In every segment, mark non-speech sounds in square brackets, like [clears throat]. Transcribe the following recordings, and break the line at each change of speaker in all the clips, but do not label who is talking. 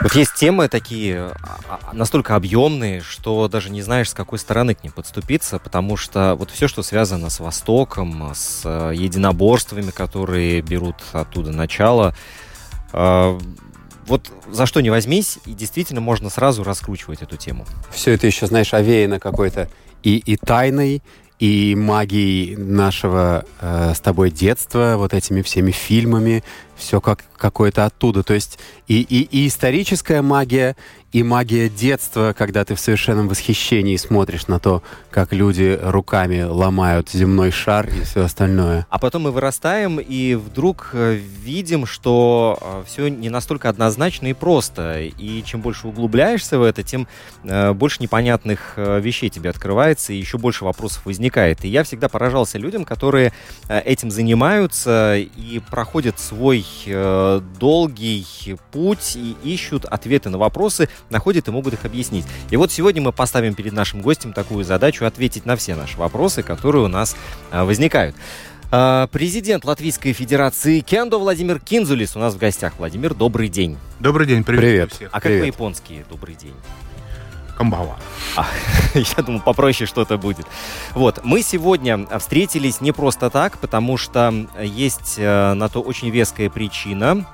Вот есть темы такие а, а, настолько объемные, что даже не знаешь, с какой стороны к ним подступиться, потому что вот все, что связано с Востоком, с э, единоборствами, которые берут оттуда начало, э, вот за что не возьмись, и действительно можно сразу раскручивать эту тему.
Все это еще, знаешь, овеяно какой-то и, и тайной, и магией нашего э, с тобой детства, вот этими всеми фильмами, все как какое-то оттуда. То есть и, и, и историческая магия, и магия детства, когда ты в совершенном восхищении смотришь на то, как люди руками ломают земной шар и все остальное.
А потом мы вырастаем и вдруг э, видим, что все не настолько однозначно и просто. И чем больше углубляешься в это, тем э, больше непонятных э, вещей тебе открывается, и еще больше вопросов возникает. И я всегда поражался людям, которые э, этим занимаются и проходят свой э, долгий путь и ищут ответы на вопросы, находят и могут их объяснить. И вот сегодня мы поставим перед нашим гостем такую задачу ответить на все наши вопросы, которые у нас э, возникают. А, Президент Латвийской Федерации Кендо Владимир Кинзулис у нас в гостях. Владимир, добрый день.
Добрый день, привет.
Привет.
всех.
А как
Привет.
по-японски добрый день?
Камбава. [laughs]
Я думаю, попроще что-то будет. Вот, мы сегодня встретились не просто так, потому что есть э, на то очень веская причина.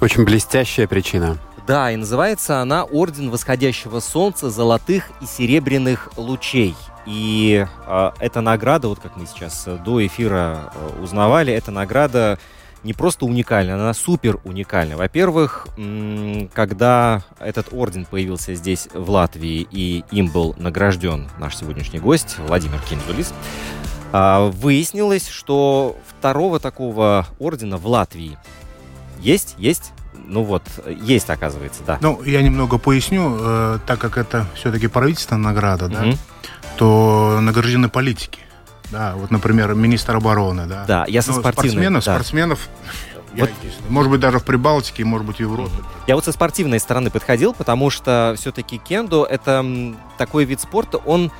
Очень блестящая причина.
Да, и называется она Орден Восходящего Солнца Золотых и Серебряных Лучей. И э, эта награда, вот как мы сейчас э, до эфира э, узнавали, эта награда не просто уникальна, она супер уникальна. Во-первых, когда этот орден появился здесь, в Латвии, и им был награжден наш сегодняшний гость Владимир Кинзулис, а, выяснилось, что второго такого ордена в Латвии есть, есть, ну вот, есть, оказывается, да.
Ну, я немного поясню, э, так как это все-таки правительственная награда, да, то награждены политики. Да, вот, например, министр обороны, да.
Да, я со
Ну, спортсменов,
да.
спортсменов, я
Вот-
единственный. может быть, даже в Прибалтике, может быть, в Европе.
Я вот со спортивной стороны подходил, потому что все-таки кендо это такой вид спорта, он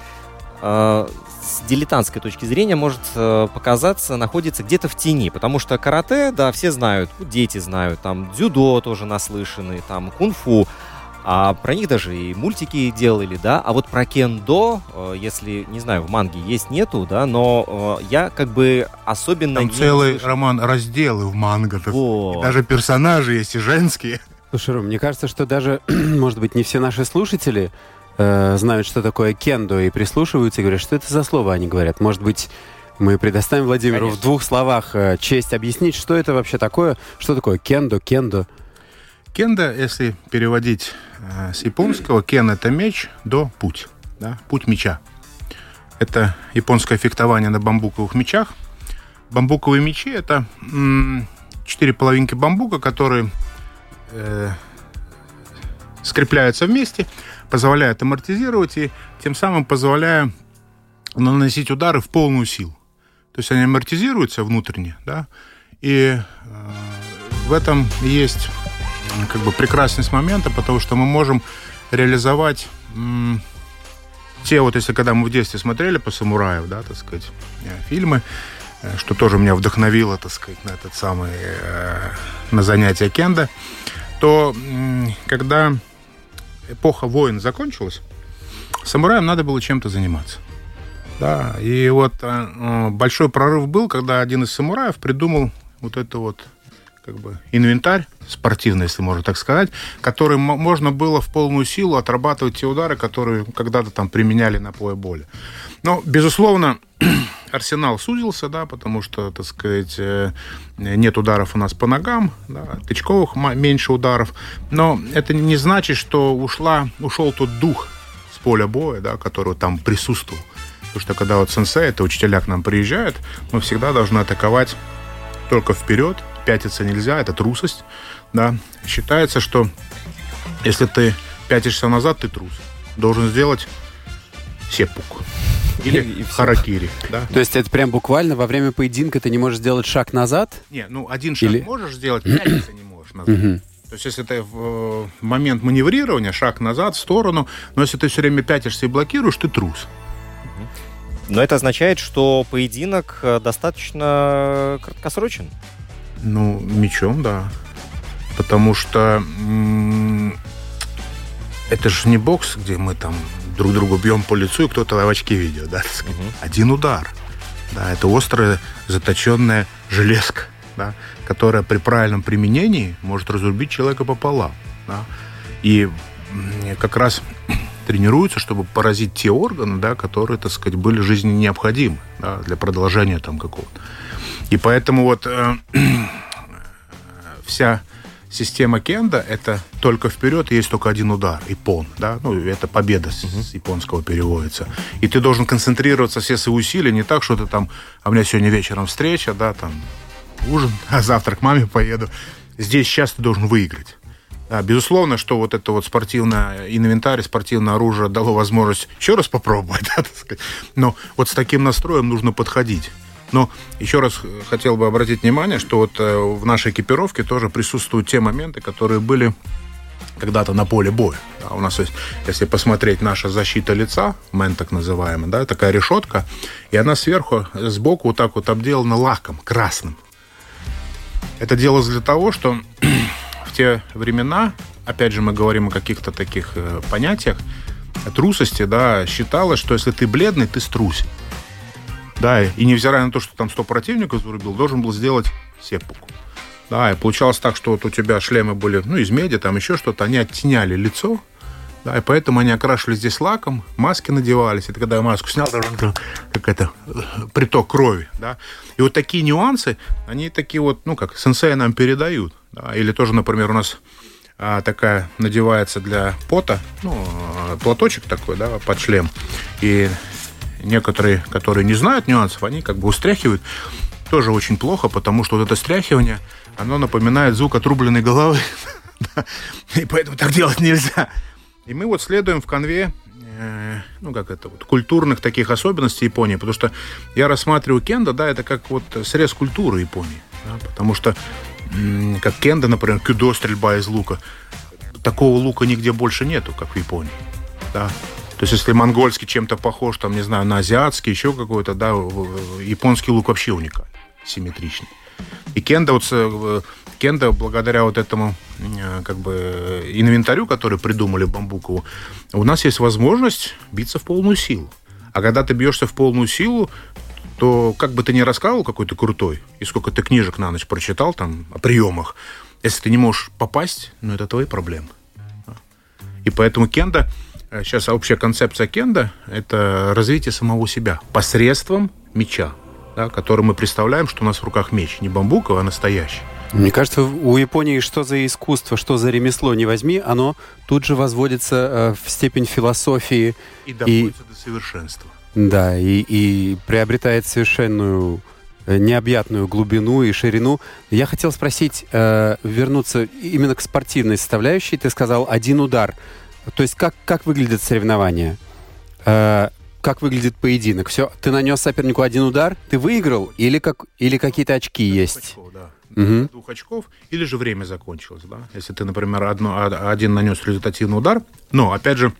с дилетантской точки зрения может э, показаться, находится где-то в тени, потому что карате, да, все знают, дети знают, там дзюдо тоже наслышаны, там кунг-фу, а про них даже и мультики делали, да, а вот про кендо, э, если, не знаю, в манге есть, нету, да, но э, я как бы особенно
Там
не
целый
слышал.
роман разделы в манго.
Вот.
даже персонажи есть и женские.
Слушай, Ром, мне кажется, что даже, [clears throat] может быть, не все наши слушатели э, знают, что такое кендо, и прислушиваются и говорят, что это за слово они говорят. Может быть, мы предоставим Владимиру
Конечно.
в двух словах э, честь объяснить, что это вообще такое, что такое кендо, кендо.
Кенда, если переводить э, с японского, кен это меч, до путь. Да? Путь меча. Это японское фехтование на бамбуковых мечах. Бамбуковые мечи это м, четыре половинки бамбука, которые э, скрепляются вместе, позволяют амортизировать и тем самым позволяя наносить удары в полную силу. То есть они амортизируются внутренне, да, и э, в этом есть как бы прекрасность момента, потому что мы можем реализовать м, те вот, если когда мы в детстве смотрели по самураев, да, так сказать, э, фильмы, э, что тоже меня вдохновило, так сказать, на этот самый, э, на занятие кенда, то м, когда эпоха войн закончилась, самураям надо было чем-то заниматься. Да, и вот э, большой прорыв был, когда один из самураев придумал вот это вот как бы инвентарь спортивный, если можно так сказать, которым мо- можно было в полную силу отрабатывать те удары, которые когда-то там применяли на поле боли. Но, безусловно, [clears throat] арсенал сузился, да, потому что, так сказать, э, нет ударов у нас по ногам, да, тычковых меньше ударов. Но это не значит, что ушла, ушел тот дух с поля боя, да, который там присутствовал. Потому что когда вот сенсей, это учителя к нам приезжают, мы всегда должны атаковать только вперед, пятиться нельзя, это трусость, да. Считается, что если ты пятишься назад, ты трус. Должен сделать сеппуку. Или
И
харакири, да.
То есть это прям буквально во время поединка ты не можешь сделать шаг назад?
Не, ну один шаг
Или-
можешь сделать, пятиться не можешь назад. То есть, если ты в э, момент маневрирования, шаг назад, в сторону, но если ты все время пятишься и блокируешь, ты трус.
Но это означает, что поединок э, достаточно краткосрочен.
Ну, мечом, да. Потому что м, это же не бокс, где мы там друг другу бьем по лицу, и кто-то в очки ведет, да, сказать. Один удар. Да, это острая, заточенная железка, да, которая при правильном применении может разрубить человека пополам. Да. И как раз [clears throat] тренируются, чтобы поразить те органы, да, которые, так сказать, были жизненно необходимы да, для продолжения там какого-то. И поэтому вот э, [clears throat] вся система кенда это только вперед есть только один удар и пон, да, ну это победа с, с японского переводится. И ты должен концентрироваться все свои усилия, не так, что ты там, а у меня сегодня вечером встреча, да, там ужин, [laughs] а завтра к маме поеду. Здесь сейчас ты должен выиграть. Да, безусловно, что вот это вот спортивное инвентарь, спортивное оружие дало возможность еще раз попробовать, [laughs] да, так сказать. Но вот с таким настроем нужно подходить. Но еще раз э, хотел бы обратить внимание, что вот э, в нашей экипировке тоже присутствуют те моменты, которые были когда-то на поле боя. Да, у нас есть, если посмотреть наша защита лица, мен так называемый, да, такая решетка, и она сверху, сбоку вот так вот обделана лаком красным. Это делалось для того, что [clears throat] в те времена, опять же, мы говорим о каких-то таких э, понятиях, трусости, да, считалось, что если ты бледный, ты струсил. Да, и невзирая на то, что там 100 противников зарубил, должен был сделать сеппуку. Да, и получалось так, что вот у тебя шлемы были, ну, из меди, там еще что-то, они оттеняли лицо, да, и поэтому они окрашивали здесь лаком, маски надевались. Это когда я маску снял, там как это, приток крови, да. И вот такие нюансы, они такие вот, ну, как сенсеи нам передают. Да. Или тоже, например, у нас а, такая надевается для пота, ну, а, платочек такой, да, под шлем. И некоторые, которые не знают нюансов, они как бы устряхивают. Тоже очень плохо, потому что вот это стряхивание, оно напоминает звук отрубленной головы. [laughs] И поэтому так делать нельзя. И мы вот следуем в конве, э, ну, как это, вот, культурных таких особенностей Японии, потому что я рассматриваю кенда, да, это как вот срез культуры Японии, да, потому что как кенда, например, кюдо, стрельба из лука, такого лука нигде больше нету, как в Японии, да. То есть, если монгольский чем-то похож, там, не знаю, на азиатский, еще какой-то, да, японский лук вообще уникальный, симметричный. И кенда, вот, э, кенда, благодаря вот этому э, как бы инвентарю, который придумали Бамбукову, у нас есть возможность биться в полную силу. А когда ты бьешься в полную силу, то как бы ты ни рассказывал какой то крутой, и сколько ты книжек на ночь прочитал там о приемах, если ты не можешь попасть, ну это твои проблемы. И поэтому кенда, сейчас общая концепция кенда, это развитие самого себя посредством меча, да, который мы представляем, что у нас в руках меч, не бамбуковый, а настоящий.
Мне кажется, у Японии что за искусство, что за ремесло не возьми, оно тут же возводится э, в степень философии,
И доходится до совершенства.
да, и, и приобретает совершенную э, необъятную глубину и ширину. Я хотел спросить, э, вернуться именно к спортивной составляющей. Ты сказал один удар. То есть как, как выглядит соревнование? Э, как выглядит поединок? Все, ты нанес сопернику один удар, ты выиграл или, как, или какие-то очки есть?
Очков, да.
Мгм.
Двух очков, или же время закончилось, да. Если ты, например, одно, а- один нанес результативный удар, но, опять же,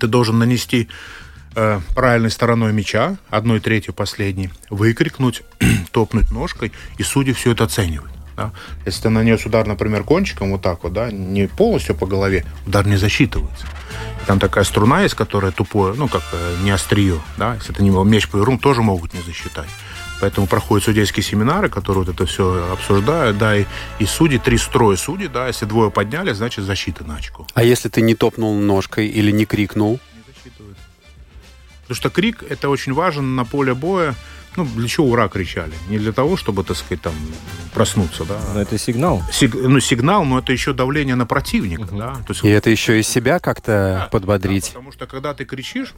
ты должен нанести э, правильной стороной мяча, одной третью последней, выкрикнуть, [clears throat] топнуть ножкой, и судьи все это оценивают. Да? Если ты нанес удар, например, кончиком вот так вот, да, не полностью по голове, удар не засчитывается. Там такая струна есть, которая тупое, ну, как э, не острие, да, если ты не меч повернул, тоже могут не засчитать. Поэтому проходят судейские семинары, которые вот это все обсуждают, да, и, и судьи, три строя судей, да, если двое подняли, значит защита на очко.
А если ты не топнул ножкой или не крикнул?
Не засчитывается. Потому что крик это очень важен на поле боя. Ну, для чего ура кричали? Не для того, чтобы, так сказать, там проснуться, да.
Но это сигнал.
Сиг- ну, сигнал, но это еще давление на противника, да. То есть
И это еще и себя как-то
Да,
подбодрить.
да, потому что когда ты кричишь,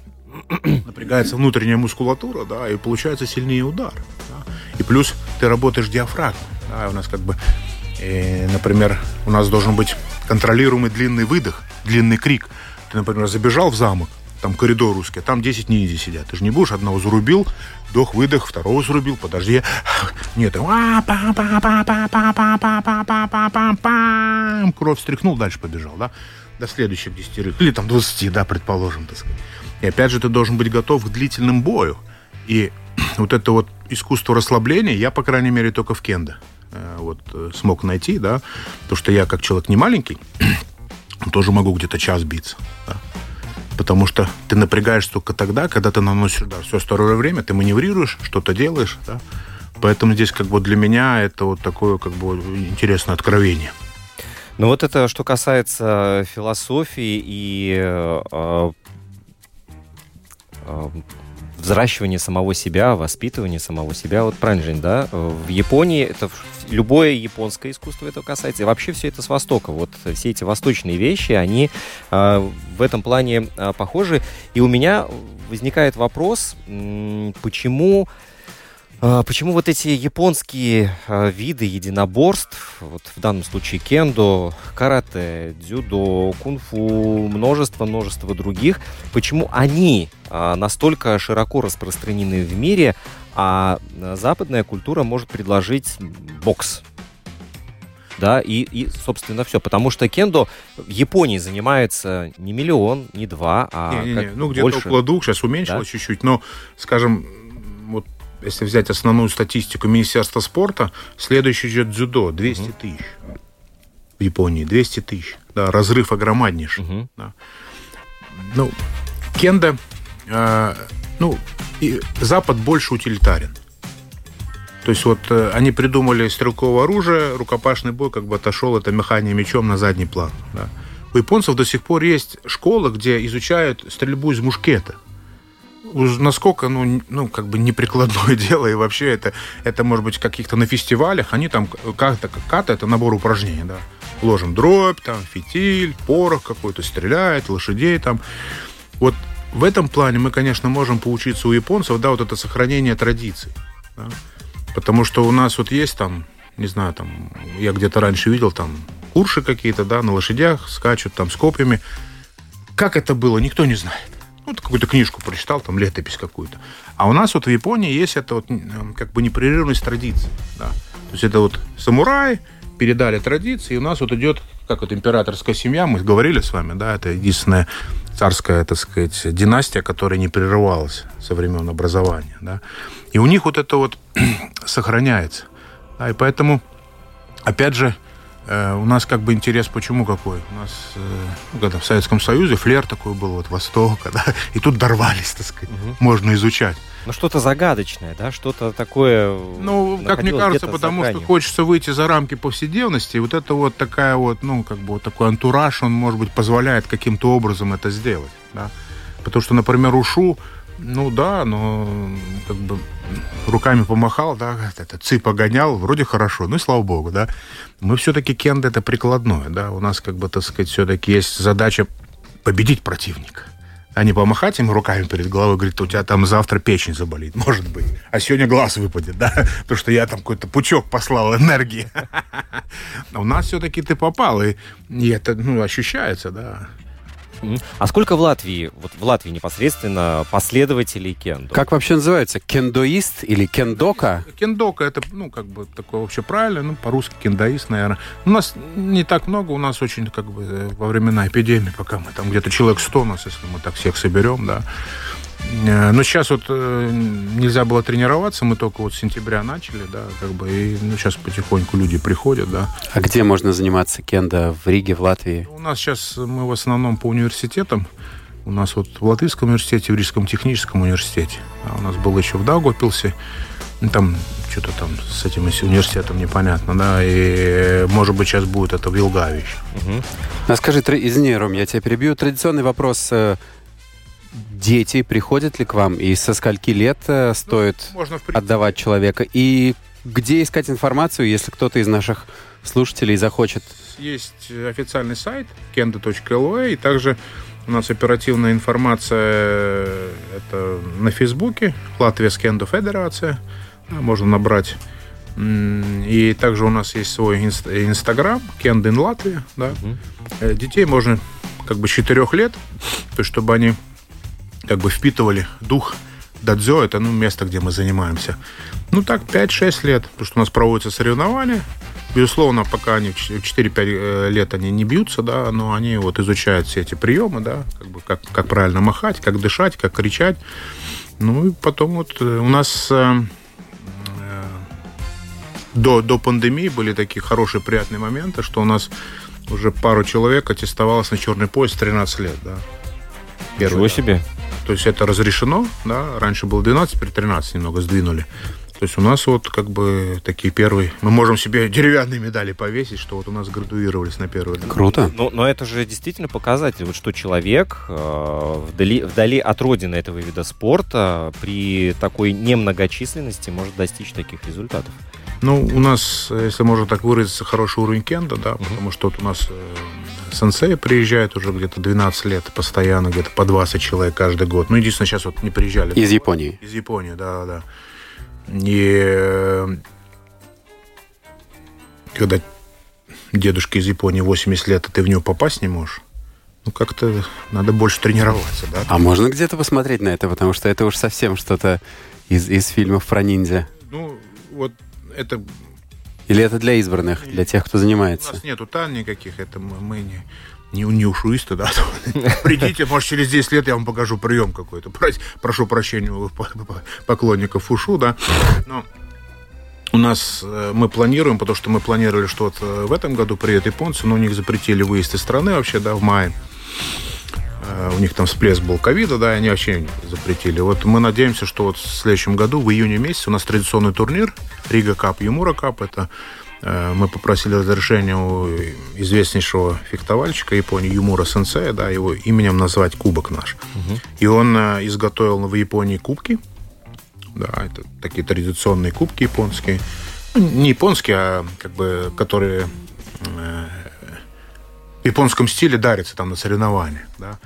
[clears throat] напрягается внутренняя мускулатура, да, и получается сильнее удар. да. И плюс ты работаешь диафрагмой. Да, у нас как бы, э, например, у нас должен быть контролируемый длинный выдох, длинный крик. Ты, например, забежал в замок, там коридор узкий, а там 10 ниндзя сидят. Ты же не будешь одного зарубил, Вдох-выдох, второго срубил, подожди. Нет, кровь стряхнул дальше побежал, да? До следующих 10. Или там 20, да, предположим, так сказать. И опять же, ты должен быть готов к длительным бою. И [clears throat] вот это вот искусство расслабления я, по крайней мере, только в кенда э, вот э, смог найти, да, то, что я как человек не маленький, [clears throat] тоже могу где-то час биться. Да? Потому что ты напрягаешься только тогда, когда ты наносишь удар. Все остальное время ты маневрируешь, что-то делаешь, да. Поэтому здесь как бы для меня это вот такое как бы интересное откровение.
Ну вот это что касается философии и э, э, э, взращивания самого себя, воспитывания самого себя. Вот правильно, Жень, да? В Японии это любое японское искусство это касается. И вообще все это с Востока. Вот все эти восточные вещи, они э, в этом плане э, похожи. И у меня возникает вопрос, почему Почему вот эти японские а, виды единоборств, вот в данном случае кендо, карате, дзюдо, кунг-фу, множество-множество других, почему они а, настолько широко распространены в мире, а а, западная культура может предложить бокс? Да, и, и, собственно, все. Потому что кендо в Японии занимается не миллион, не два, а
Не-не-не,
как
ну где-то около двух, сейчас уменьшилось чуть-чуть, но, скажем, вот если взять основную статистику Министерства спорта, следующий идет дзюдо, 200 тысяч в Японии, 200 тысяч, да, разрыв огромнейший.
Мгм.
да. Ну, кенда, э, ну, и Запад больше утилитарен. То есть вот э, они придумали стрелковое оружие, рукопашный бой как бы отошел это механией мечом на задний план. да. У японцев до сих пор есть школы, где изучают стрельбу из мушкета. Уж насколько, ну, ну, как бы неприкладное [laughs] дело, и вообще это, это может быть каких-то на фестивалях, они там как-то, как ката, это набор упражнений, да. Ложим дробь, там, фитиль, порох какой-то, стреляет, лошадей там. Вот в этом плане мы, конечно, можем поучиться у японцев, да, вот это сохранение традиций. да. Потому что у нас вот есть там, не знаю, там, я где-то раньше видел там курши какие-то, да, на лошадях скачут там с копьями. Как это было, никто не знает. Ну, вот какую-то книжку прочитал, там летопись какую-то. А у нас вот в Японии есть это вот как бы непрерывность традиций. Да. То есть это вот самураи передали традиции, и у нас вот идет, как вот императорская семья, мы говорили с вами, да, это единственная царская, так сказать, династия, которая не прерывалась со времен образования, да. И у них вот это вот [clears throat] сохраняется. Да, и поэтому, опять же, у нас как бы интерес почему какой? У нас, э, ну, когда в Советском Союзе флер такой был, вот Востока, [laughs] да, и тут дорвались, так сказать, можно изучать.
Ну, что-то загадочное, да, что-то такое...
Ну, как мне кажется, потому что хочется выйти за рамки повседневности, и вот это вот такая вот, ну, как бы вот такой антураж, он, может быть, позволяет каким-то образом это сделать, да. Потому что, например, ушу, ну да, но как бы руками помахал, да, это ци погонял, вроде хорошо, ну и слава богу, да. Мы все-таки кенда это прикладное, да, у нас как бы, так сказать, все-таки есть задача победить противника. А не помахать им руками перед головой, говорит, у тебя там завтра печень заболит, может быть. А сегодня глаз выпадет, да? Потому что я там какой-то пучок послал энергии. [laughs] У нас все-таки ты попал, и это, ну, ощущается, да.
А сколько в Латвии, вот в Латвии непосредственно последователей кендо?
Как вообще называется? Кендоист или кендока?
Кендока это, ну, как бы такое вообще правильно, ну, по-русски кендаист, наверное. У нас не так много, у нас очень, как бы, э, во времена эпидемии, пока мы там где-то человек 100 у нас, если мы так всех соберем, да. Э, Но сейчас вот э, нельзя было тренироваться, мы только вот с сентября начали, да, как бы, и ну, сейчас потихоньку люди приходят, да.
А где можно заниматься кендо? В Риге, в Латвии?
У нас сейчас мы в основном по университетам У нас вот в Латвийском университете, в Рижском техническом университете. А у нас был еще в Даугавпилсе. Ну, Там что-то там с этим университетом непонятно, да. И, может быть, сейчас будет это в Вилгаве еще.
А скажи, извини, Ром, я тебя перебью. Традиционный вопрос. Дети приходят ли к вам? И со скольки лет э, стоит
Можно, в принципе,
отдавать человека? И где искать информацию, если кто-то из наших слушателей захочет?
Есть официальный сайт kendo.lv, и также у нас оперативная информация э, это на Фейсбуке, Латвия Скендо Федерация, можно набрать. И также у нас есть свой инст- инстаграм, Кендин Латвия, да. Э, Детей можно как бы с 4 лет, то есть чтобы они как бы впитывали дух дадзё, это ну, место, где мы занимаемся. Ну так, 5-6 лет, потому что у нас проводятся соревнования. Безусловно, пока они в 4-5 э, лет они не бьются, да, но они вот изучают все эти приемы, да, как бы как, как правильно махать, как дышать, как кричать. Ну и потом вот э, у нас э, э, до, до пандемии были такие хорошие, приятные моменты, что у нас уже пару человек аттестовалось на черный пояс 13 лет, да. Первый,
Ничего
да.
себе.
То есть это разрешено, да, раньше было 12, теперь 13 немного сдвинули. То есть у нас вот как бы такие первые... Мы можем себе деревянные медали повесить, что вот у нас градуировались на первый.
Круто.
Но, но это же действительно показатель, вот что человек э, вдали, вдали от родины этого вида спорта при такой немногочисленности может достичь таких результатов.
Ну, у нас, если можно так выразиться, хороший уровень кенда, да, потому что вот у нас э, сенсей приезжает уже где-то 12 лет постоянно, где-то по 20 человек каждый год. Ну, единственное, сейчас вот не приезжали.
Из Японии.
Из Японии, да, да. И э, когда дедушке из Японии 80 лет, а ты в него попасть не можешь, ну, как-то надо больше тренироваться, да.
А можно где-то посмотреть на это, потому что это уж совсем что-то из, из фильмов про ниндзя.
Ну, вот это
Или это для избранных, для тех, кто
У
занимается?
нас нету тан никаких, это мы, мы не, не, не ушуисты, да. [laughs] Придите, может, через 10 лет я вам покажу прием какой-то. Прошу прощения у по- по- поклонников ушу, да. Но у нас э, мы планируем, потому что мы планировали, что вот э, в этом году приедут японцы, но у них запретили выезд из страны вообще, да, в мае. Э, У них там всплеск был ковида, да, и они вообще запретили. Вот мы надеемся, что вот в следующем году, в июне месяце, у нас традиционный турнир Рига Кап, Юмура Кап. Это мы попросили разрешения у известнейшего фехтовальщика Японии Юмура Сенсея, да, его именем назвать кубок наш. И он э, изготовил в Японии кубки. Да, это такие традиционные кубки японские. Ну, не японские, а как бы, которые э, в японском стиле дарится там на соревнования, да,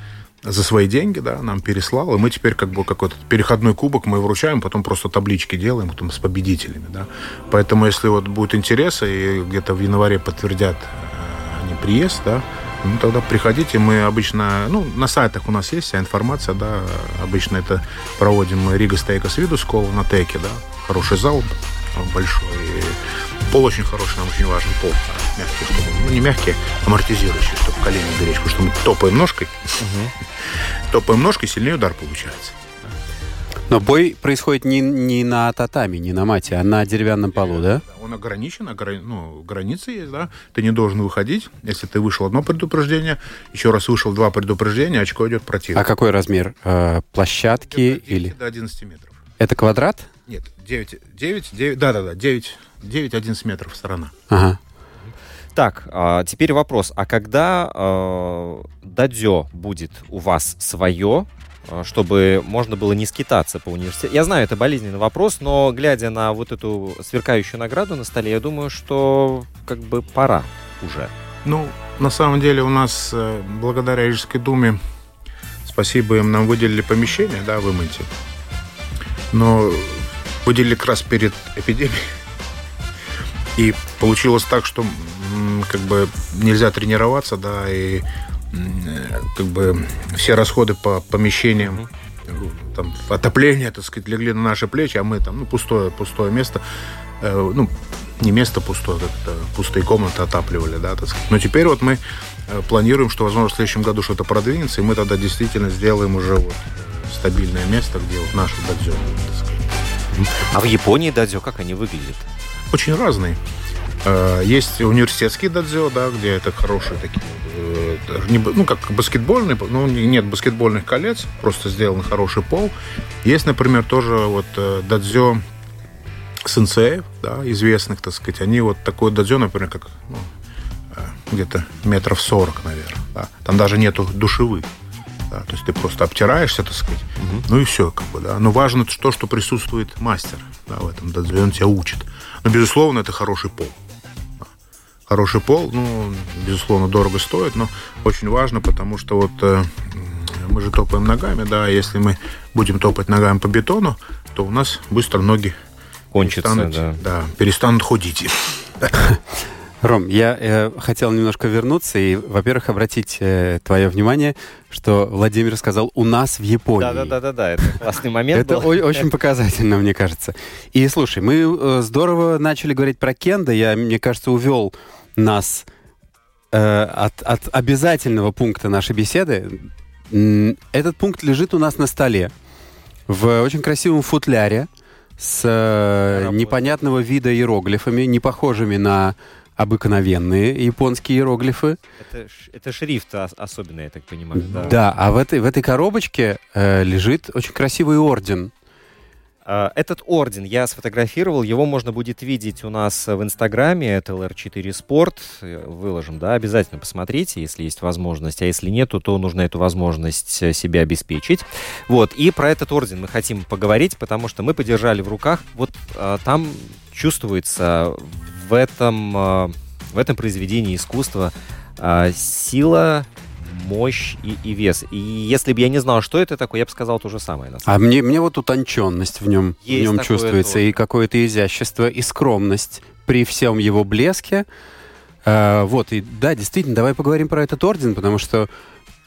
за свои деньги, да, нам переслал, и мы теперь как бы какой-то переходной кубок мы вручаем, потом просто таблички делаем потом с победителями, да. Поэтому, если вот будет интерес, и где-то в январе подтвердят э, они приезд, да, ну, тогда приходите, мы обычно, ну, на сайтах у нас есть вся информация, да, обычно это проводим мы Рига Стейка с виду школу на Теке, да, хороший зал э, большой, и пол очень хороший, нам очень важен пол, мягкий, чтобы, ну, не мягкий, амортизирующий, чтобы колени беречь, потому что мы топаем ножкой, топаем ножкой, сильнее удар получается.
Но бой происходит не, не на татами, не на мате, а на деревянном полу, да?
Он ограничен, ограни- ну, границы есть, да. Ты не должен выходить. Если ты вышел одно предупреждение, еще раз вышел два предупреждения, очко идет противник.
А какой размер? Э, площадки
9
или...
До 11 метров.
Это квадрат?
Нет, 9, 9, 9 да-да-да, 9, 9-11 метров сторона.
Ага.
Так, а, теперь вопрос. А когда э, дадзё будет у вас свое, э, чтобы можно было не скитаться по университету? Я знаю, это болезненный вопрос, но глядя на вот эту сверкающую награду на столе, я думаю, что как бы пора уже.
Ну, на самом деле у нас, э, благодаря Рижской думе, спасибо им, нам выделили помещение, да, в. Но выделили как раз перед эпидемией. И получилось так, что как бы нельзя тренироваться, да, и как бы все расходы по помещениям, там, отопление, так сказать, легли на наши плечи, а мы там, ну, пустое, пустое место, э, ну, не место пустое, это, пустые комнаты отапливали, да, так сказать. Но теперь вот мы э, планируем, что, возможно, в следующем году что-то продвинется, и мы тогда действительно сделаем уже вот э, стабильное место, где вот наш дадзё.
А в Японии дадзё как они выглядят?
Очень разные. Э, Есть университетский дадзё, да, где это хорошие такие, э, не, ну, как баскетбольный, ну, не- нет баскетбольных колец, просто сделан хороший пол. Есть, например, тоже вот э, дадзё сенсеев, да, известных, так сказать, они вот такой дадзё, например, как ну, где-то метров 40, наверное. Да. Там даже нету душевых. Да, то есть ты просто обтираешься, так сказать, ну и все, как бы, да. Но важно то, что присутствует мастер да, в этом дадзё, он тебя учит. Но, безусловно, это хороший пол. Хороший пол, ну, безусловно, дорого стоит, но очень важно, потому что вот э, мы же топаем ногами, да, если мы будем топать ногами по бетону, то у нас быстро ноги
Кончится,
перестанут,
да.
да, перестанут ходить.
Ром, я э, хотел немножко вернуться и, во-первых, обратить э, твое внимание, что Владимир сказал «у нас в Японии».
Да-да-да-да, это классный момент
Это
был.
о- очень показательно, мне кажется. И слушай, мы э, здорово начали говорить про кендо. Я, мне кажется, увел нас э, от, от обязательного пункта нашей беседы. Этот пункт лежит у нас на столе в очень красивом футляре с э, непонятного вида иероглифами, не похожими на обыкновенные японские иероглифы.
Это, это шрифт ос- особенный, я так понимаю. Да.
Да, а в этой, в этой коробочке э, лежит очень красивый орден.
А, Этот орден я сфотографировал, его можно будет видеть у нас в Инстаграме, это LR4 Sport, э, выложим, да, обязательно посмотрите, если есть возможность, а если нету, то нужно эту возможность э, себе обеспечить. Вот, и про этот орден мы хотим поговорить, потому что мы подержали в руках, вот а, там чувствуется в этом, а, в этом произведении искусства а, сила, мощь и, и вес. И если бы я не знал, что это такое, я бы сказал то же самое. На самом
А мне, мне вот утонченность в нем, в
Есть
нем
такое
чувствуется,
тоже.
и какое-то изящество, и скромность при всем его блеске. А, вот, и да, действительно, давай поговорим про этот орден, потому что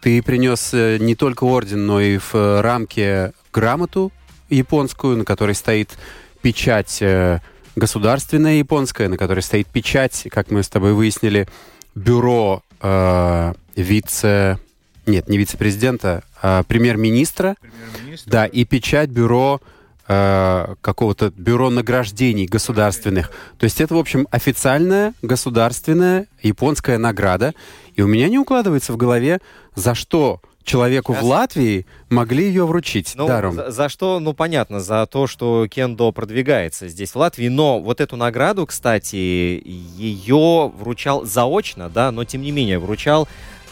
ты принес э, не только орден, но и в рамке грамоту японскую, на которой стоит печать э, государственная японская, на которой стоит печать, как мы с тобой выяснили, бюро э, вице... Нет, не вице-президента, а премьер-министра.
Премьер-министр.
Да, и печать бюро э, какого-то бюро награждений государственных. То есть это, в общем, официальная государственная японская награда. И у меня не укладывается в голове, за что человеку в
Сейчас.
Латвии могли ее вручить
Ну,
даром.
за, за что, ну, понятно, за то, что кендо продвигается здесь, в Латвии. Но вот эту награду, кстати, ее вручал заочно, да, но тем не менее вручал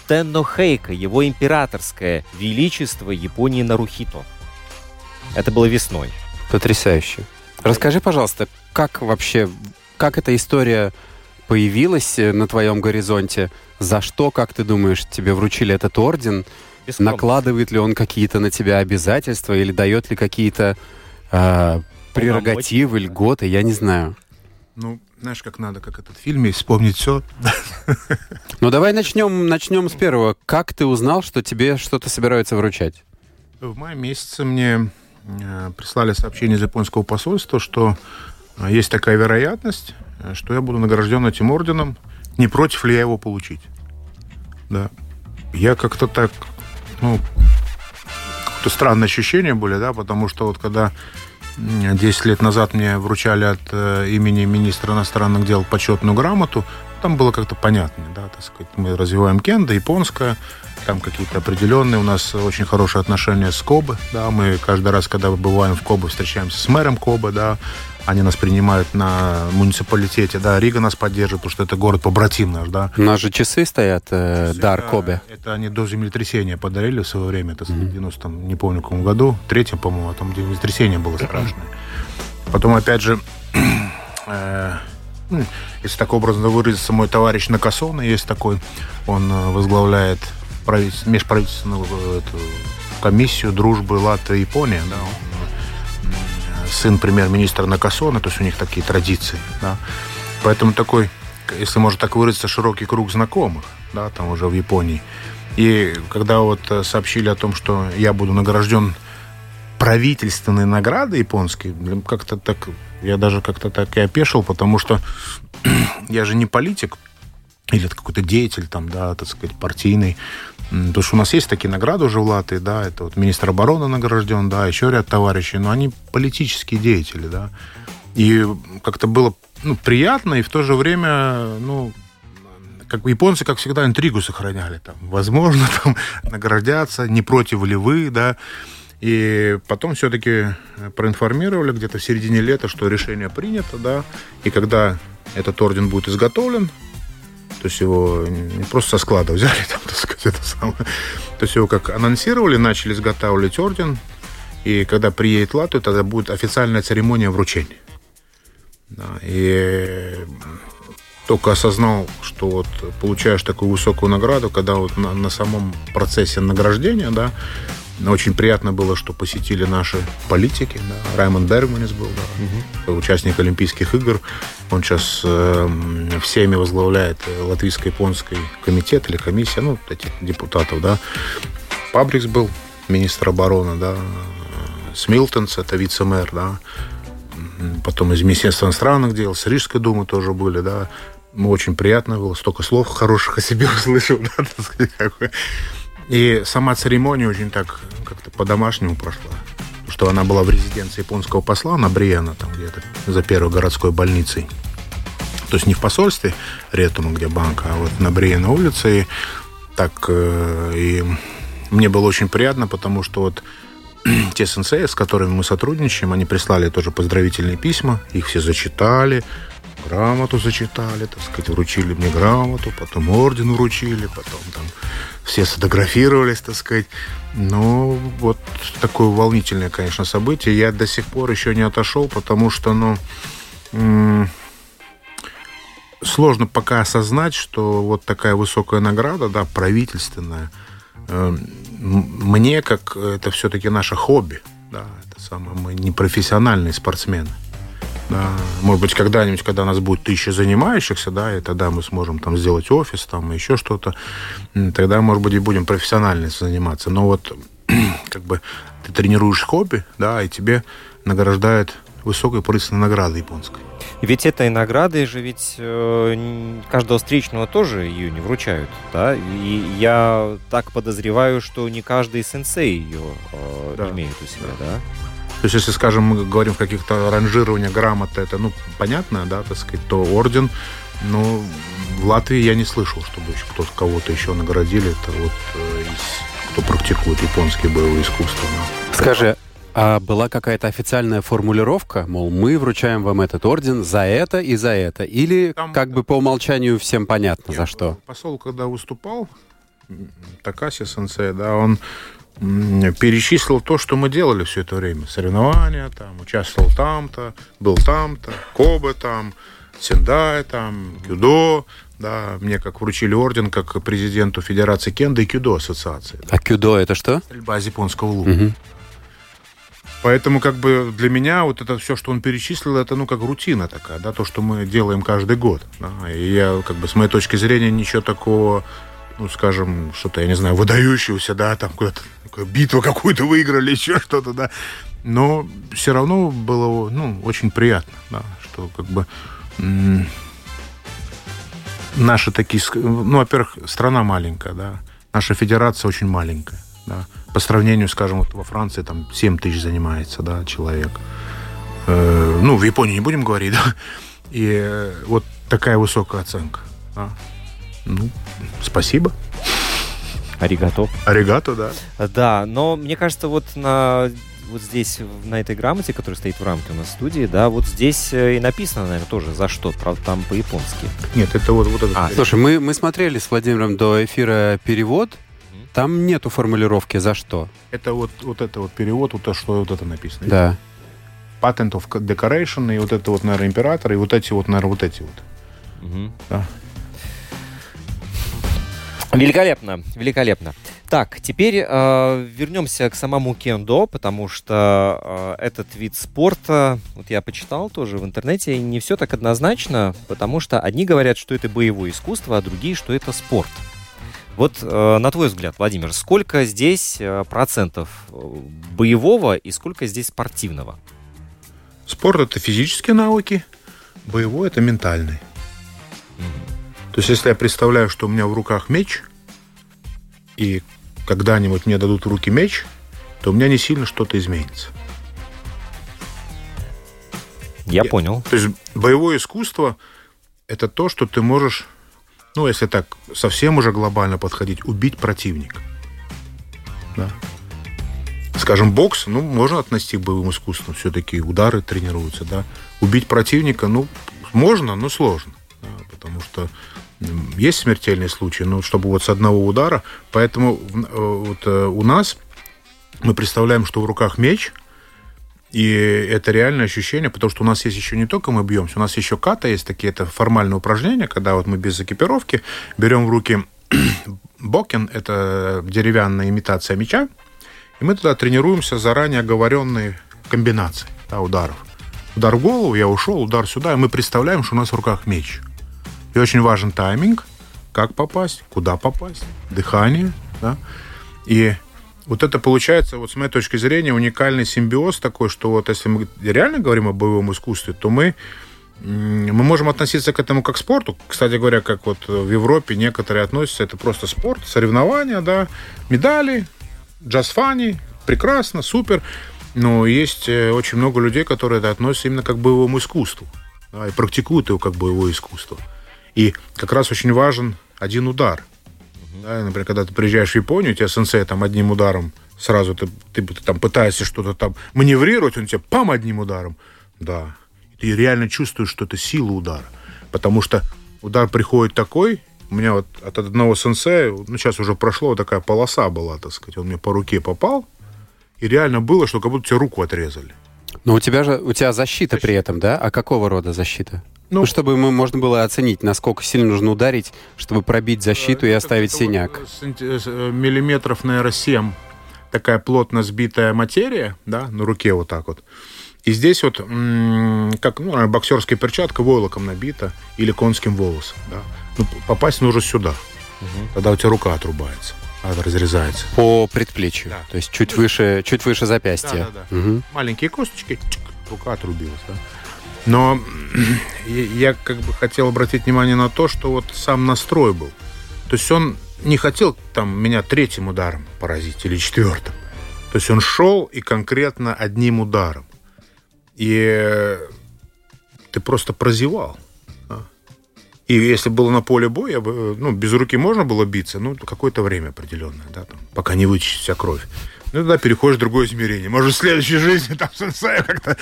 Тенно Хейка, его императорское величество Японии Нарухито. Это было весной.
Потрясающе. Расскажи, пожалуйста, как вообще, как эта история появилась э, на твоем горизонте? За что, как ты думаешь, тебе вручили этот орден?
Без скромности.
Накладывает ли он какие-то на тебя обязательства или дает ли какие-то э, прерогативы, льготы? Я не знаю.
Ну, знаешь, как надо, как этот фильм есть, вспомнить все. [laughs]
Ну давай начнем, начнем с первого. Как ты узнал, что тебе что-то собираются вручать?
В мае месяце мне э, прислали сообщение из японского посольства, что э, есть такая вероятность, э, что я буду награжден этим орденом. Не против ли я его получить? Да. Я как-то так, ну, какое-то странное ощущение были, да, потому что вот когда м, 10 лет назад мне вручали от э, имени министра иностранных дел почетную грамоту, там было как-то понятнее, да, так сказать, мы развиваем кендо, японское, там какие-то определенные, у нас очень хорошие отношения с Кобе, да, мы каждый раз, когда бываем в Кобе, встречаемся с мэром Кобе, да, они нас принимают на муниципалитете, да, Рига нас поддерживает, потому что это город побратим наш, да.
У нас же часы стоят, э, дар
Это-
Кобе.
Это они до землетрясения подарили в свое время, это в 90 не помню, каком году, третьем, по-моему, а там землетрясение было страшное. Потом, опять же, [clears throat] э, ну, если так образно выразиться, мой товарищ Накасона есть такой, он э, возглавляет правительс- межправительственную э, эту комиссию дружбы Латвия и Япония, да, сын премьер-министра Накасона, то есть у них такие традиции, да. Поэтому такой, если можно так выразиться, широкий круг знакомых, да, там уже в Японии. И когда вот э, сообщили о том, что я буду награжден правительственной наградой японской, как-то так, я даже как-то так и опешил, потому что [clears throat] я же не политик, или это какой-то деятель там, да, так сказать, партийный. Потому что у нас есть такие награды уже в Латвии, да, это вот министр обороны награжден, да, еще ряд товарищей, но они политические деятели, да. И как-то было ну, приятно, и в то же время, ну, как японцы, как всегда, интригу сохраняли. Там, возможно, [laughs] там наградятся, не против ли вы, да. И потом все-таки проинформировали где-то в середине лета, что решение принято, да. И когда этот орден будет изготовлен, то есть его не просто со склада взяли, [laughs] там, так сказать, это самое. То есть его как анонсировали, начали изготавливать орден, и когда приедет Латвия, тогда будет официальная церемония вручения. Да, и только осознал, что вот получаешь такую высокую награду, когда вот на, на самом процессе награждения, да, очень приятно было, что посетили наши политики. Да. Раймонд Бергманис был, да, угу. участник Олимпийских игр. Он сейчас э, всеми возглавляет латвийско-японский комитет или комиссия, ну, этих депутатов, да. Пабрикс был, министр обороны, да. Смилтонс, это вице-мэр, да. Потом из Министерства иностранных дел, с Рижской думы тоже были, да. Очень приятно было, столько слов хороших о себе [laughs] услышал, да, так сказать, и сама церемония очень так как-то по-домашнему прошла. Что она была в резиденции японского посла на Бриена, там где-то за первой городской больницей. То есть не в посольстве Ретума, где банк, а вот на Бриена улице. И так, э, и мне было очень приятно, потому что вот [clears throat] те сенсеи, с которыми мы сотрудничаем, они прислали тоже поздравительные письма, их все зачитали, грамоту зачитали, так сказать, вручили мне грамоту, потом орден вручили, потом там все сфотографировались, так сказать. Ну, вот такое волнительное, конечно, событие. Я до сих пор еще не отошел, потому что, ну, сложно пока осознать, что вот такая высокая награда, да, правительственная, э, мне, как это все-таки наше хобби, да, это самое, мы не профессиональные спортсмены. Да. Может быть, когда-нибудь, когда у нас будет тысяча занимающихся, да, и тогда мы сможем там сделать офис, там еще что-то, тогда, может быть, и будем профессионально заниматься. Но вот [clears throat] как бы ты тренируешь хобби, да, и тебе награждают высокой прысной наградой японской.
Ведь этой наградой же ведь э, каждого встречного тоже ее не вручают, да? И я так подозреваю, что не каждый сенсей ее э, да. имеет у себя, да? да?
То есть, если, скажем, мы говорим в каких-то ранжированиях грамоты, это, ну, понятно, да, так сказать, то орден, ну, в Латвии я не слышал, чтобы кто-то кого-то еще наградили. Это вот э, из, кто практикует японские боевые искусства. Да.
Скажи, а была какая-то официальная формулировка, мол, мы вручаем вам этот орден за это и за это? Или Там, как бы по умолчанию всем понятно, Нет, за что?
Посол, когда выступал, Такаси сенсей, да, он перечислил то, что мы делали все это время. Соревнования, там, участвовал там-то, был там-то, Кобе там, Сендай там, Кюдо, да, мне как вручили орден как президенту Федерации Кенда и Кюдо ассоциации.
А Кюдо это что?
Стрельба из японского лука. Угу. Поэтому как бы для меня вот это все, что он перечислил, это ну как рутина такая, да, то, что мы делаем каждый год. Да, и я как бы с моей точки зрения ничего такого ну, скажем, что-то, я не знаю, выдающегося, да, там куда-то битву какую-то выиграли, [laughs] еще что-то, да. Но все равно было, ну, очень приятно, да, что как бы наши такие, ну, во-первых, страна маленькая, да, наша федерация очень маленькая, да, по сравнению, скажем, вот во Франции там 7 тысяч занимается, да, человек. Э, ну, в Японии не будем говорить, [laughs] да, и э, вот такая высокая оценка, да. Ну, спасибо.
Аригато.
Аригато, да.
Да, но мне кажется, вот на вот здесь, на этой грамоте, которая стоит в рамке у нас в студии, да, вот здесь э, и написано, наверное, тоже за что, правда, там по-японски.
Нет, это вот, вот это.
А, слушай, мы, мы смотрели с Владимиром до эфира перевод, там нету формулировки за что.
Это вот, вот это вот перевод, вот то, что вот это написано.
Да.
Patent of Decoration, и вот это вот, наверное, император, и вот эти вот, наверное, вот эти вот.
Угу. Да. Великолепно, великолепно. Так, теперь э, вернемся к самому кендо, потому что э, этот вид спорта, вот я почитал тоже в интернете, не все так однозначно, потому что одни говорят, что это боевое искусство, а другие, что это спорт. Вот э, на твой взгляд, Владимир, сколько здесь э, процентов э, боевого и сколько здесь спортивного?
Спорт это физические навыки, боевой это ментальный. Mm-hmm. То есть, если я представляю, что у меня в руках меч, и когда-нибудь мне дадут в руки меч, то у меня не сильно что-то изменится.
Я
Я-
понял.
То есть боевое искусство – это то, что ты можешь, ну, если так совсем уже глобально подходить, убить противника. Да. Скажем, бокс, ну, можно отнести к боевым искусствам. Все-таки удары тренируются, да. Убить противника, ну, можно, но сложно. да, потому что есть смертельные случаи, но чтобы вот с одного удара. Поэтому э, вот э, у нас мы представляем, что в руках меч – и это реальное ощущение, потому что у нас есть еще не только мы бьемся, у нас еще ката есть такие, это формальные упражнения, когда вот мы без экипировки берем в руки [clears throat] бокен, это деревянная имитация меча, и мы туда тренируемся заранее оговоренные комбинации да, ударов. Удар в голову, я ушел, удар сюда, и мы представляем, что у нас в руках меч. И очень важен тайминг, как попасть, куда попасть, дыхание, да, и вот это получается, вот с моей точки зрения, уникальный симбиоз такой, что вот если мы реально говорим о боевом искусстве, то мы, мы можем относиться к этому как к спорту. Кстати говоря, как вот в Европе некоторые относятся, это просто спорт, соревнования, да, медали, джаз-фани, прекрасно, супер. Но есть э, очень много людей, которые это относятся именно как к боевому искусству. да, и практикуют его как боевое искусство. И как раз очень важен один удар – да, например, когда ты приезжаешь в Японию, у тебя сенсей там одним ударом сразу ты, ты, ты там пытаешься что-то там маневрировать, он тебя пам одним ударом. Да. И ты реально чувствуешь, что это сила удара. Потому что удар приходит такой, у меня вот от одного сенсея, ну, сейчас уже прошло, вот такая полоса была, так сказать, он мне по руке попал, и реально было, что как будто тебе руку отрезали.
Но у тебя же у тебя защита при этом, да? А какого рода защита?
Ну,
чтобы мы, можно было оценить, насколько сильно нужно ударить, чтобы пробить защиту и оставить синяк.
санти- э, Миллиметров, наверное, 7. Такая плотно сбитая материя, да, на руке вот так вот. И здесь вот, как ну, боксерская перчатка войлоком набита или конским волосом. Да. Ну, попасть нужно сюда. Тогда у тебя рука отрубается, а, разрезается.
По предплечью.
Да.
То есть чуть выше, чуть выше запястья.
Да-да-да.
Мгм.
Маленькие косточки, рука отрубилась. Да. Но [clears throat] я как бы хотел обратить внимание на то, что вот сам настрой был. То есть он не хотел там меня третьим ударом поразить или четвертым. То есть он шел и конкретно одним ударом. И э, ты просто прозевал. а. И если было на поле боя, бы, ну, без руки можно было биться, ну, какое-то время определенное, да, там, пока не вычистит вся кровь. Ну, тогда переходишь в другое измерение. Может, в следующей жизни там сенсея как-то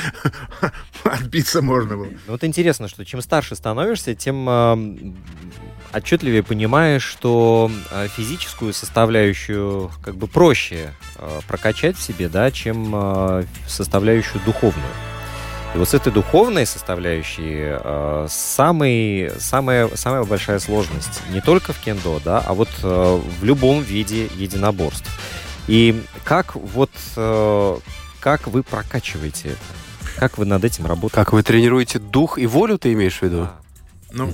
[laughs] отбиться можно было.
Ну, Вот интересно, что чем старше становишься, тем э, отчетливее понимаешь, что э, физическую составляющую как бы проще э, прокачать в себе, да, чем э, составляющую духовную. И вот с этой духовной составляющей э, самый, самая, самая большая сложность не только в кендо, да, а вот э, в любом виде единоборств. И как вот э, как вы прокачиваете это? Как вы над этим работаете?
Как вы тренируете дух и волю, ты имеешь в виду?
Ну,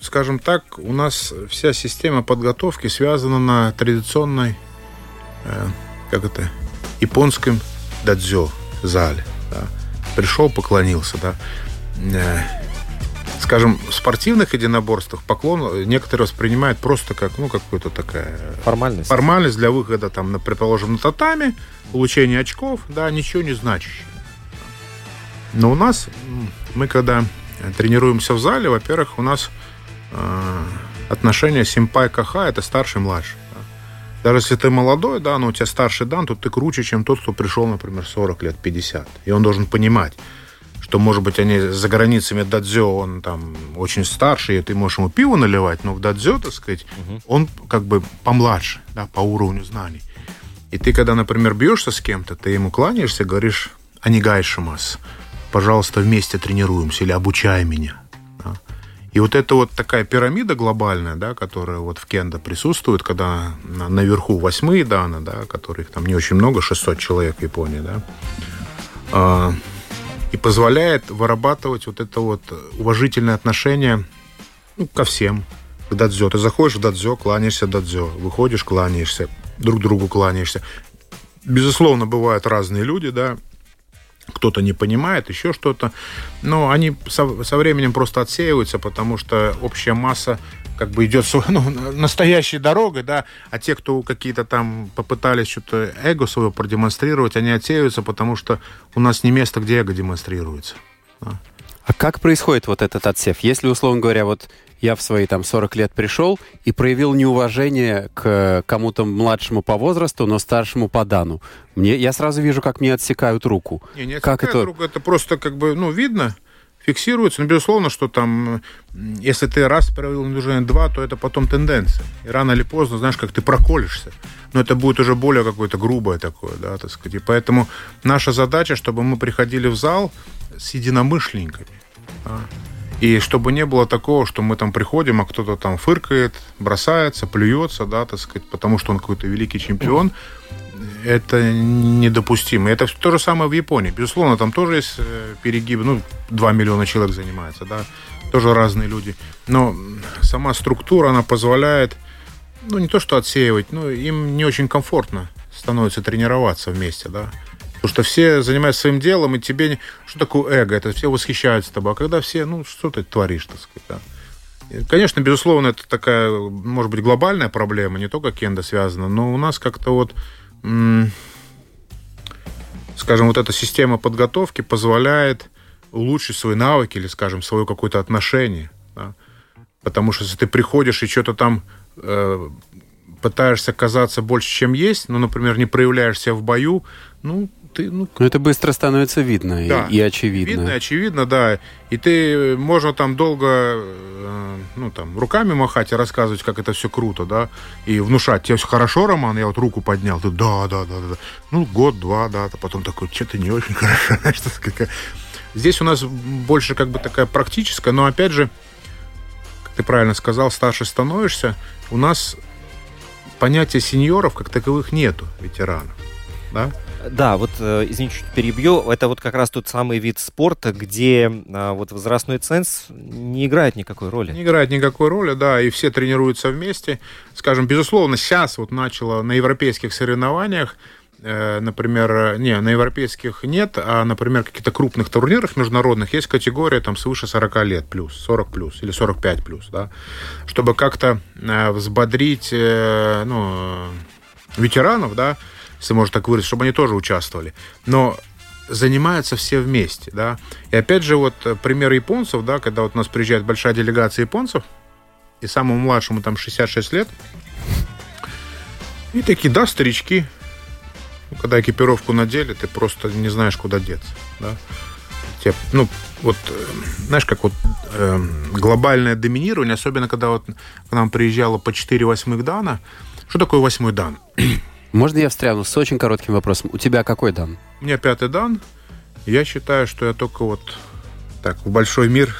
скажем так, у нас вся система подготовки связана на традиционной, э, как это, японском дадзё зале. Да. Пришел, поклонился, да. Э, скажем, в спортивных единоборствах поклон некоторые воспринимают просто как, ну, какую-то такая
Формальность?
формальность для выхода, там, на, предположим, на татами, получение очков, да, ничего не значащее. Но у нас, мы когда э, тренируемся в зале, во-первых, у нас э, отношение симпай-каха, это старший-младший. да. Даже если ты молодой, да, но у тебя старший дан, то ты круче, чем тот, кто пришел, например, 40 лет, 50. И он должен понимать, что, может быть, они за границами дадзё, он там очень старший, и ты можешь ему пиво наливать, но в дадзё, так сказать, он как бы помладше, да, по уровню знаний. И ты, когда, например, бьешься с кем-то, ты ему кланяешься, говоришь, анигайшимас, пожалуйста, вместе тренируемся или обучай меня. да. И вот это вот такая пирамида глобальная, да, которая вот в кендо присутствует, когда на- наверху восьмые даны, да, которых там не очень много, 600 человек в Японии, да, а, и позволяет вырабатывать вот это вот уважительное отношение ну, ко всем, к дадзё. Ты заходишь в дадзё, кланяешься дадзё, выходишь, кланяешься, друг другу кланяешься. Безусловно, бывают разные люди, да, кто-то не понимает, еще что-то, но они со, со временем просто отсеиваются, потому что общая масса как бы идет [laughs] ну, настоящей дорогой, да, а те, кто какие-то там попытались что-то эго свое продемонстрировать, они отсеиваются, потому что у нас не место, где эго демонстрируется. да.
А как происходит вот этот отсев? Если, условно говоря, вот я в свои там 40 лет пришел и проявил неуважение к кому-то младшему по возрасту, но старшему по дану, мне, я сразу вижу, как мне отсекают руку.
Не, не
как это?
руку, это просто как бы, ну, видно, фиксируется. Но, безусловно, что там, если ты раз проявил движение два, то это потом тенденция. И рано или поздно, знаешь, как ты проколешься. Но это будет уже более какое-то грубое такое, да, так сказать. И поэтому наша задача, чтобы мы приходили в зал с единомышленниками. да. И чтобы не было такого, что мы там приходим, а кто-то там фыркает, бросается, плюется, да, так сказать, потому что он какой-то великий чемпион. Это недопустимо. Это то же самое в Японии. Безусловно, там тоже есть э, перегибы. Ну, 2 миллиона человек занимается, да. Тоже разные люди. Но сама структура, она позволяет, ну, не то что отсеивать, но им не очень комфортно становится тренироваться вместе, да. Потому что все занимаются своим делом, и тебе... Что такое эго? Это все восхищаются тобой. А когда все, ну, что ты творишь, так сказать, да. Конечно, безусловно, это такая, может быть, глобальная проблема, не только кенда связана, но у нас как-то вот, скажем, вот эта система подготовки позволяет улучшить свои навыки или, скажем, свое какое-то отношение. да. Потому что если ты приходишь и что-то там э, пытаешься казаться больше, чем есть, ну, например, не проявляешь себя в бою, ну, ты, ну,
Ну, это быстро становится видно и-
Да.
и, очевидно.
Видно, очевидно, да. И ты можно там долго, э, ну там руками махать и рассказывать, как это все круто, да, и внушать. Тебе все хорошо, Роман, я вот руку поднял, ты да, да, да, да. Ну год, два, да, а потом такой, что-то не очень [laughs] хорошо. Здесь у нас больше как бы такая практическая, но опять же, как ты правильно сказал, старше становишься, у нас понятия сеньоров как таковых нету, ветеранов, да.
Да, вот, э, извини, чуть перебью. Это вот как раз тот самый вид спорта, где а, вот возрастной ценз не играет никакой роли.
Не играет никакой роли, да, и все тренируются вместе. Скажем, безусловно, сейчас вот начало на европейских соревнованиях, э, например, э, не, на европейских нет, а, например, каких-то крупных турнирах международных есть категория там свыше 40 лет плюс, 40 плюс или 45 плюс, да, чтобы как-то взбодрить, ну, ветеранов, да, если можно так выразить, чтобы они тоже участвовали. Но занимаются все вместе, да. И опять же, вот э, пример японцев, да, когда вот у нас приезжает большая делегация японцев, и самому младшему там 66 лет, и такие, да, старички, Ну, когда экипировку надели, ты просто не знаешь, куда деться, да. Те, ну, вот, э, знаешь, как вот э, глобальное доминирование, особенно когда вот к нам приезжало по 4 восьмых дана. Что такое восьмой дан?
Можно я встряну с очень коротким вопросом? У тебя какой дан?
У меня пятый дан. Я считаю, что я только вот так в большой мир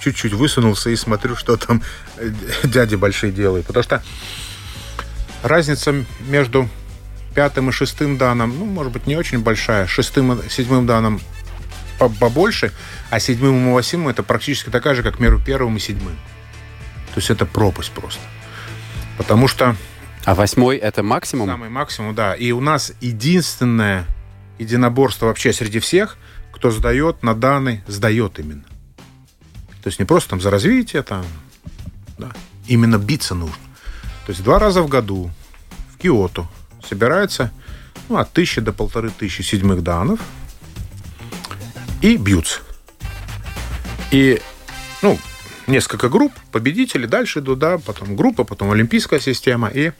чуть-чуть высунулся и смотрю, что там [laughs] дяди большие делают. Потому что разница между пятым и шестым даном, ну, может быть, не очень большая. Шестым и седьмым по- побольше, а седьмым и восьмым это практически такая же, как между первым и седьмым. То есть это пропасть просто. Потому что
А восьмой это максимум?
Самый максимум, да. И у нас единственное единоборство вообще среди всех, кто сдает на данный, сдает именно. То есть не просто там за развитие, там, да. Именно биться нужно. То есть два раза в году в Киото собирается ну, от тысячи до полторы тысячи седьмых данов и бьются. И, ну, несколько групп, победители, дальше идут, да, потом группа, потом олимпийская система, и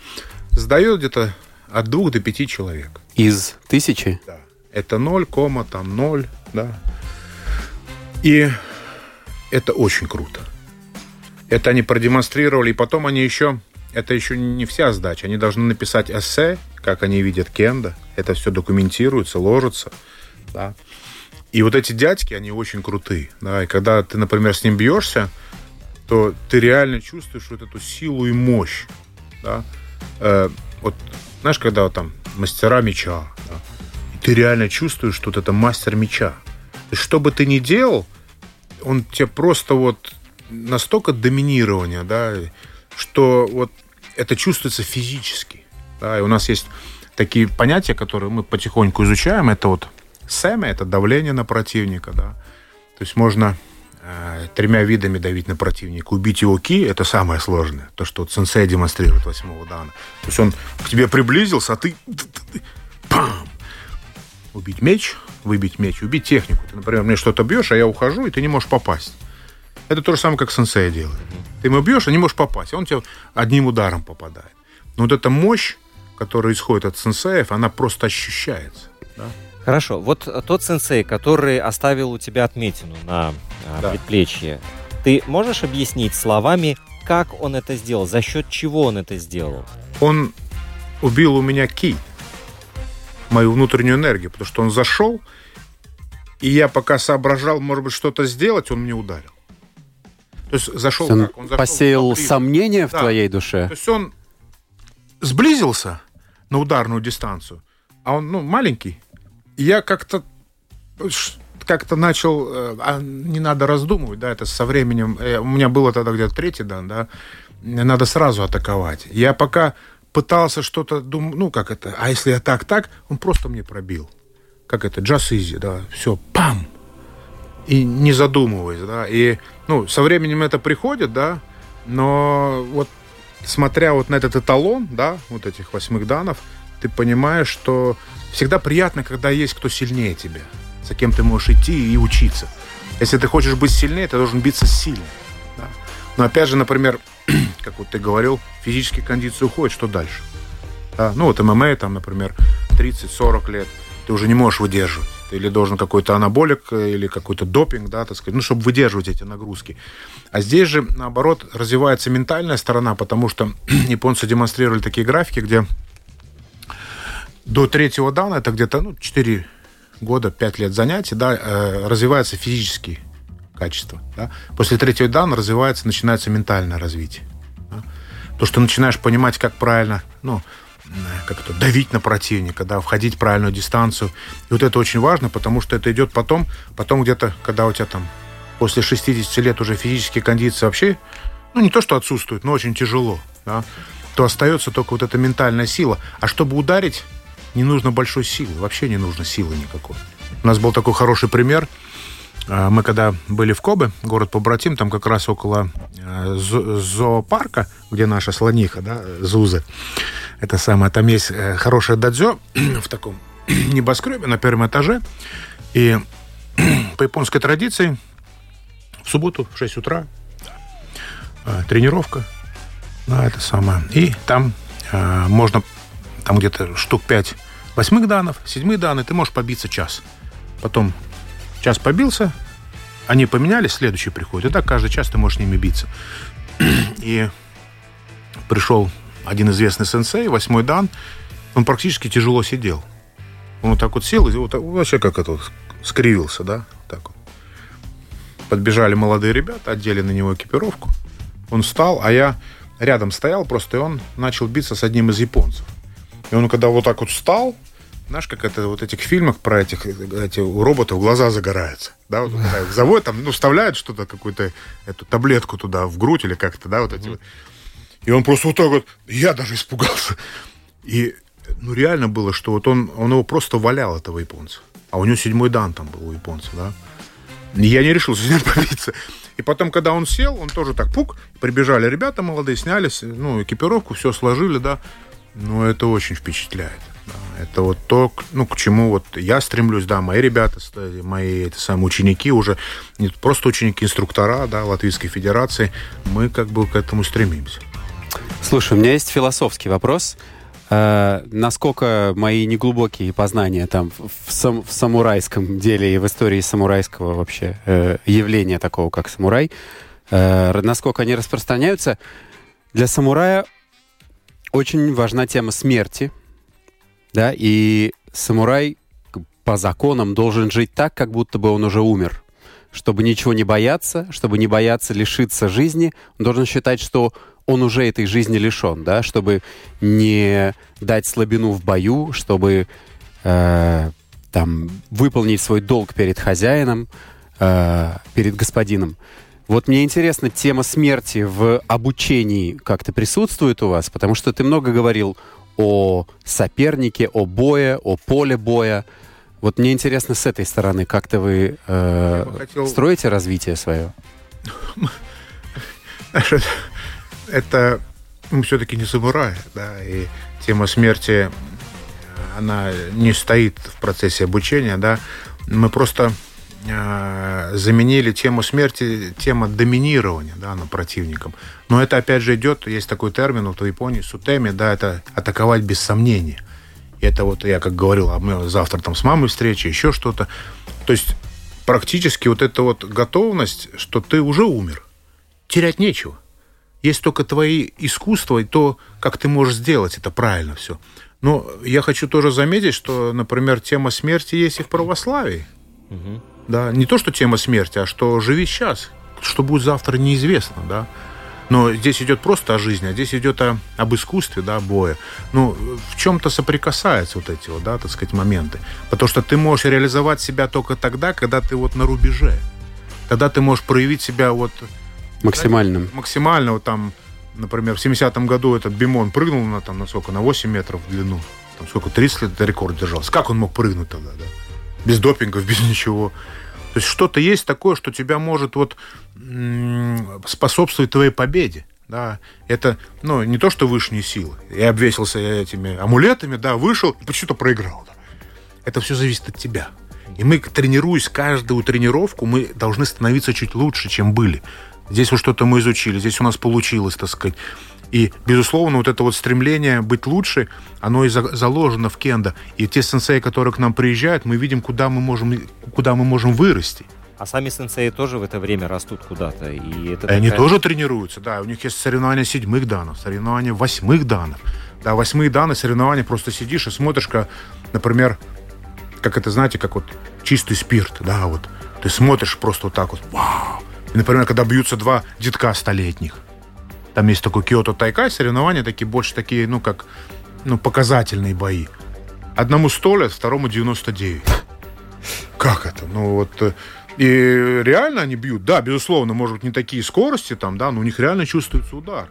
сдает где-то от двух до пяти человек.
Из тысячи?
Да. Это 0, кома, там 0, да. И это очень круто. Это они продемонстрировали, и потом они еще... Это еще не вся сдача. Они должны написать эссе, как они видят кенда. Это все документируется, ложится. Да. И вот эти дядьки, они очень крутые. Да. И когда ты, например, с ним бьешься, то ты реально чувствуешь вот эту силу и мощь. Да. Э, вот знаешь, когда вот там мастера меча, да, и ты реально чувствуешь, что вот это мастер меча. Есть, что бы ты ни делал, он тебе просто вот настолько доминирование, да, что вот это чувствуется физически. Да, и у нас есть такие понятия, которые мы потихоньку изучаем. Это вот сэме, это давление на противника, да. То есть можно тремя видами давить на противника. Убить его ки – это самое сложное. То, что вот сенсей демонстрирует восьмого дана. То есть он к тебе приблизился, а ты... Пам! убить меч, выбить меч, убить технику. Ты, например, мне что-то бьешь, а я ухожу, и ты не можешь попасть. Это то же самое, как сенсей делает. Ты ему бьешь, а не можешь попасть, он тебе одним ударом попадает. Но вот эта мощь, которая исходит от сенсеев, она просто ощущается. Да?
Хорошо, вот тот сенсей, который оставил у тебя отметину на а,
Да.
предплечье, ты можешь объяснить словами, как он это сделал, за счет чего он это сделал?
Он убил у меня ки, мою внутреннюю энергию, потому что он зашел, и я пока соображал, может быть, что-то сделать, он мне ударил. То есть зашел
Он
как? Он зашел
посеял
внутри.
сомнения в
Да.
твоей душе.
То есть он сблизился на ударную дистанцию, а он, ну, маленький. Я как-то как-то начал, э, а не надо раздумывать, да, это со временем, э, у меня было тогда где-то третий дан, да, надо сразу атаковать. Я пока пытался что-то, дум, ну, как это, а если я так-так, он просто мне пробил. Как это, джаз изи, да, все, пам! И не задумываясь, да, и, ну, со временем это приходит, да, но вот смотря вот на этот эталон, да, вот этих восьмых данов, ты понимаешь, что всегда приятно, когда есть кто сильнее тебя, за кем ты можешь идти и учиться. Если ты хочешь быть сильнее, ты должен биться сильно. да. Но опять же, например, [clears throat] как вот ты говорил, физические кондиции уходят, что дальше? Да, Ну вот ММА, там, например, 30-40 лет, ты уже не можешь выдерживать. Или должен какой-то анаболик или какой-то допинг, да, так сказать, ну, чтобы выдерживать эти нагрузки. А здесь же, наоборот, развивается ментальная сторона, потому что [clears throat] японцы демонстрировали такие графики, где до третьего дана, это где-то ну, 4 года, 5 лет занятий, да, э, развиваются физические качества. Да. После третьего дана развивается, начинается ментальное развитие. да. То, что начинаешь понимать, как правильно, ну, э, как это, давить на противника, да, входить в правильную дистанцию. И вот это очень важно, потому что это идет потом, потом где-то, когда у тебя там после 60 лет уже физические кондиции вообще, ну, не то, что отсутствуют, но очень тяжело, да, то остается только вот эта ментальная сила. А чтобы ударить, не нужно большой силы, вообще не нужно силы никакой. У нас был такой хороший пример. А, Мы когда были в Кобе, город побратим, там как раз около э, зо- зоопарка, где наша слониха, да, Зузы, это самое, там есть э, хорошее дадзё [clears throat] в таком [clears throat] небоскребе на первом этаже. И [clears throat] по японской традиции в субботу в 6 утра э, тренировка, да, это самое. И там можно, там где-то штук 5 восьмых данов, седьмые даны, ты можешь побиться час. Потом час побился, они поменялись, следующий приходит. И так каждый час ты можешь с ними биться. [clears throat] И пришел один известный сенсей, восьмой дан, он практически тяжело сидел. Он вот так вот сел, и вот вообще как это, вот скривился, да, так вот. Подбежали молодые ребята, одели на него экипировку. Он встал, а я рядом стоял просто, и он начал биться с одним из японцев. И он когда вот так вот встал, знаешь, как это вот этих фильмах про этих, эти, у роботов глаза загораются. Да, вот, когда их заводят, там, ну, вставляют что-то, какую-то эту таблетку туда в грудь или как-то, да, вот эти вот. И он просто вот так вот, я даже испугался. И, ну, реально было, что вот он, он его просто валял, этого японца. А у него седьмой дан там был у японца, да. И Я не решился с ним [laughs] побиться. И потом, когда он сел, он тоже так пук, прибежали ребята молодые, сняли, с- ну, экипировку, все сложили, да. Ну, это очень впечатляет. Это вот то, ну, к чему вот я стремлюсь, да, мои ребята, ст- мои эти самые ученики уже, не просто ученики, инструктора, да, Латвийской Федерации, мы как бы к этому стремимся.
Слушай, у меня есть философский вопрос. Э, насколько мои неглубокие познания там в, сам- в самурайском деле и в истории самурайского вообще э, явления такого, как самурай, э, насколько они распространяются? Для самурая очень важна тема смерти, да, и самурай по законам должен жить так, как будто бы он уже умер. Чтобы ничего не бояться, чтобы не бояться лишиться жизни, он должен считать, что он уже этой жизни лишен, да, чтобы не дать слабину в бою, чтобы э, там выполнить свой долг перед хозяином, э, перед господином. Вот мне интересно, тема смерти в обучении как-то присутствует у вас, потому что ты много говорил о сопернике, о бое, о поле боя. Вот мне интересно с этой стороны, как-то вы э,
хотел-
строите развитие свое? [laughs]
Это, мы все-таки не самураи, да, и тема смерти, э, она не стоит в процессе обучения, да, мы просто э, заменили тему смерти, тема доминирования да, над противником. Но это опять же идет, есть такой термин вот в Японии, сутеми, да, это атаковать без сомнения. Это вот я как говорил, а мы завтра там с мамой встреча, еще что-то. То есть практически вот эта вот готовность, что ты уже умер, терять нечего. Есть только твои искусства и то, как ты можешь сделать это правильно все. Но я хочу тоже заметить, что, например, тема смерти есть и в православии. Угу. Да, не то, что тема смерти, а что живи сейчас, что будет завтра неизвестно, да. Но здесь идет просто о жизни, а здесь идет о, об искусстве, да, боя. Ну, в чем-то соприкасаются вот эти вот, да, так сказать, моменты. Потому что ты можешь реализовать себя только тогда, когда ты вот на рубеже. Тогда ты можешь проявить себя вот...
Максимальным.
Да, максимально вот там, например, в 70-м году этот Бимон прыгнул на, там, на сколько, на 8 метров в длину. Там сколько, 30 лет рекорд держался. Как он мог прыгнуть тогда, да? Без допингов, [laughs] без ничего. То есть что-то есть такое, что тебя может вот способствовать твоей победе. Да, это, ну, не то, что высшие силы. Я обвесился этими амулетами, да, вышел и почему-то проиграл. Да. Это все зависит от тебя. И мы, тренируясь каждую тренировку, мы должны становиться чуть лучше, чем были. Здесь вот что-то мы изучили, здесь у нас получилось, так сказать. И, безусловно, вот это вот стремление быть лучше, оно и заложено в кендо. И те сенсеи, которые к нам приезжают, мы видим, куда мы можем, куда мы можем вырасти.
А сами сенсеи тоже в это время растут куда-то. И это
такая... Они тоже тренируются, да. У них есть соревнования седьмых данов, соревнования восьмых данов. Да, восьмые даны, соревнования, просто сидишь и смотришь, как, например, как это, знаете, как вот чистый спирт, да, вот. Ты смотришь просто вот так вот, вау. И, например, когда бьются два детка столетних, там есть такой Киото Тайкай, соревнования такие, больше такие, ну, как, ну, показательные бои. Одному 100 лет, второму 99. Как это? Ну, вот... Э, и реально они бьют. Да, безусловно, может быть, не такие скорости там, да, но у них реально чувствуется удар.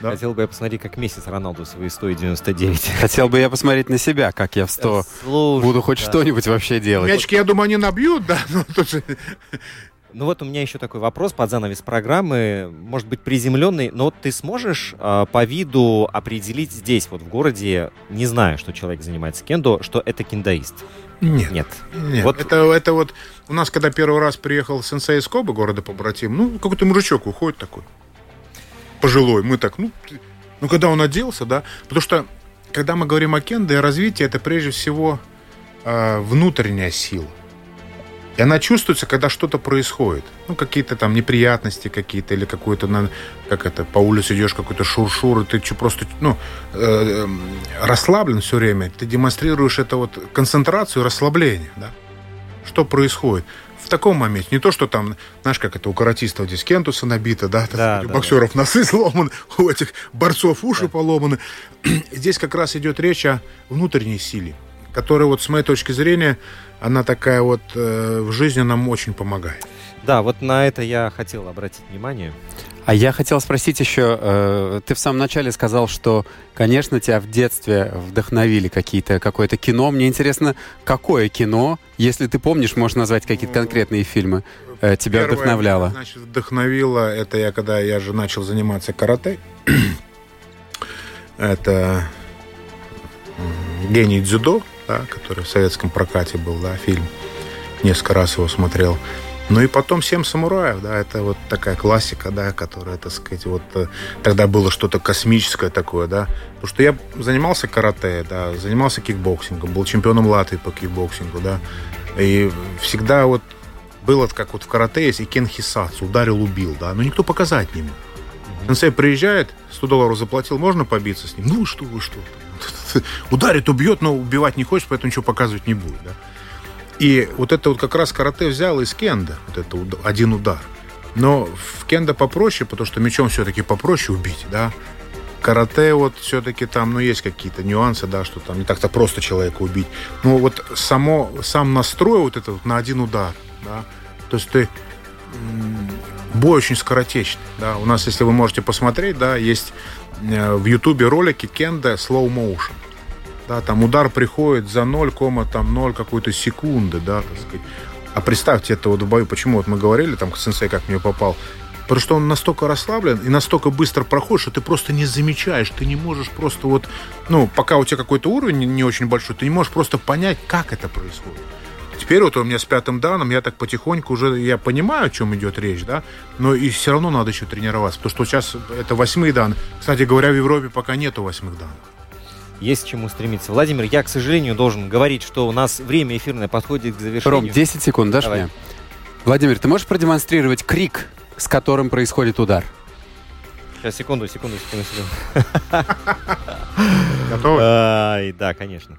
Да? Хотел бы я посмотреть, как месяц Роналду свои 199. [laughs]
Хотел бы я посмотреть на себя, как я в 100 Слушай, буду хоть да. что-нибудь вообще делать.
Мячики, я думаю, они набьют, да, [laughs] но тут же
ну вот у меня еще такой вопрос под занавес программы, может быть приземленный, но вот ты сможешь э, по виду определить здесь, вот в городе, не зная, что человек занимается кендо, что это кендоист?
Нет. Нет. Нет. Вот... Это, это вот у нас, когда первый раз приехал сенсей из Кобы, города побратим, ну, какой-то мужичок уходит такой, пожилой. Мы так, ну, ну, когда он оделся, да, потому что, когда мы говорим о кендо и развитии, это прежде всего э, внутренняя сила. И она чувствуется, когда что-то происходит. Ну, какие-то там неприятности какие-то, или какой-то, как это, по улице идешь, какой-то шур-шур, и ты просто, ну, э, расслаблен все время. Ты демонстрируешь это вот концентрацию, расслабление, да. Что происходит? в таком моменте. Не то, что там, знаешь, как это у каратистов здесь кентуса набито, да, да, у да боксеров да. [laughs] носы сломаны, у этих борцов уши да. поломаны. [clears throat] Здесь как раз идет речь о внутренней силе, которая вот с моей точки зрения она такая вот э, в жизни нам очень помогает.
Да, вот на это я хотел обратить внимание.
А я хотел спросить еще, э, ты в самом начале сказал, что, конечно, тебя в детстве вдохновили какие-то, какое-то кино. Мне интересно, какое кино, если ты помнишь, можешь назвать какие-то конкретные фильмы, э, тебя Первое, вдохновляло?
Значит, вдохновило, это я когда я же начал заниматься карате. [clears throat] это гений дзюдо, да, который в советском прокате был, да, фильм. Несколько раз его смотрел. Ну и потом «Семь самураев», да, это вот такая классика, да, которая, так сказать, вот э, тогда было что-то космическое такое, да. Потому что я занимался карате, да, занимался кикбоксингом, был чемпионом Латвии по кикбоксингу, да. И всегда вот было как вот в карате есть и кен хисацу, ударил, убил, да, но никто показать не мог. Сенсей приезжает, 100 долларов заплатил, можно побиться с ним? Ну что вы, что? Ударит, убьет, но убивать не хочет, поэтому ничего показывать не будет. Да? И вот это вот как раз карате взял из кенда, вот это один удар. Но в кенда попроще, потому что мечом все-таки попроще убить, да. Карате вот все-таки там, ну, есть какие-то нюансы, да, что там не так-то просто человека убить. Но вот само, сам настрой вот этот вот на один удар, да, то есть ты бой очень скоротечный, да. У нас, если вы можете посмотреть, да, есть Э, в Ютубе ролики Кенда Slow Motion. Да, там удар приходит за 0, там 0 какой-то секунды, да, так сказать. А представьте это вот в бою, почему вот мы говорили, там, сенсей как мне попал, Потому что он настолько расслаблен и настолько быстро проходит, что ты просто не замечаешь, ты не можешь просто вот, ну, пока у тебя какой-то уровень не- не очень большой, ты не можешь просто понять, как это происходит. Теперь вот у меня с пятым данным, я так потихоньку уже, я понимаю, о чем идет речь, да, но и все равно надо еще тренироваться, потому что сейчас это восьмые данные. Кстати говоря, в Европе пока нету восьмых данных.
Есть к чему стремиться. Владимир, я, к сожалению, должен говорить, что у нас время эфирное подходит к завершению.
Ром, 10 секунд дашь
Давай.
мне? Владимир, ты можешь продемонстрировать крик, с которым происходит удар?
Сейчас, секунду, секунду, секунду, секунду.
Готовы?
Ай, да, конечно.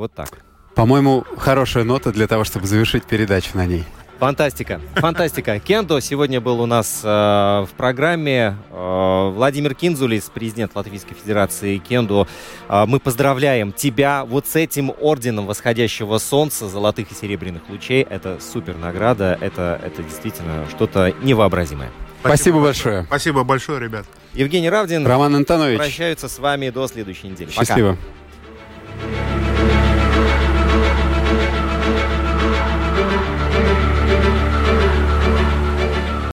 Вот так.
По-моему, хорошая нота для того, чтобы завершить передачу на ней.
Фантастика, фантастика. Кендо сегодня был у нас э, в программе. Э, Владимир Кинзулис, президент Латвийской Федерации Кендо. Э, мы поздравляем тебя вот с этим орденом восходящего солнца, золотых и серебряных лучей. Это супер награда. Это, это действительно что-то невообразимое.
Спасибо большое.
Спасибо большое, ребят.
Евгений Равдин
Роман Антонович,
прощаются с вами до следующей недели. Пока.
счастливо.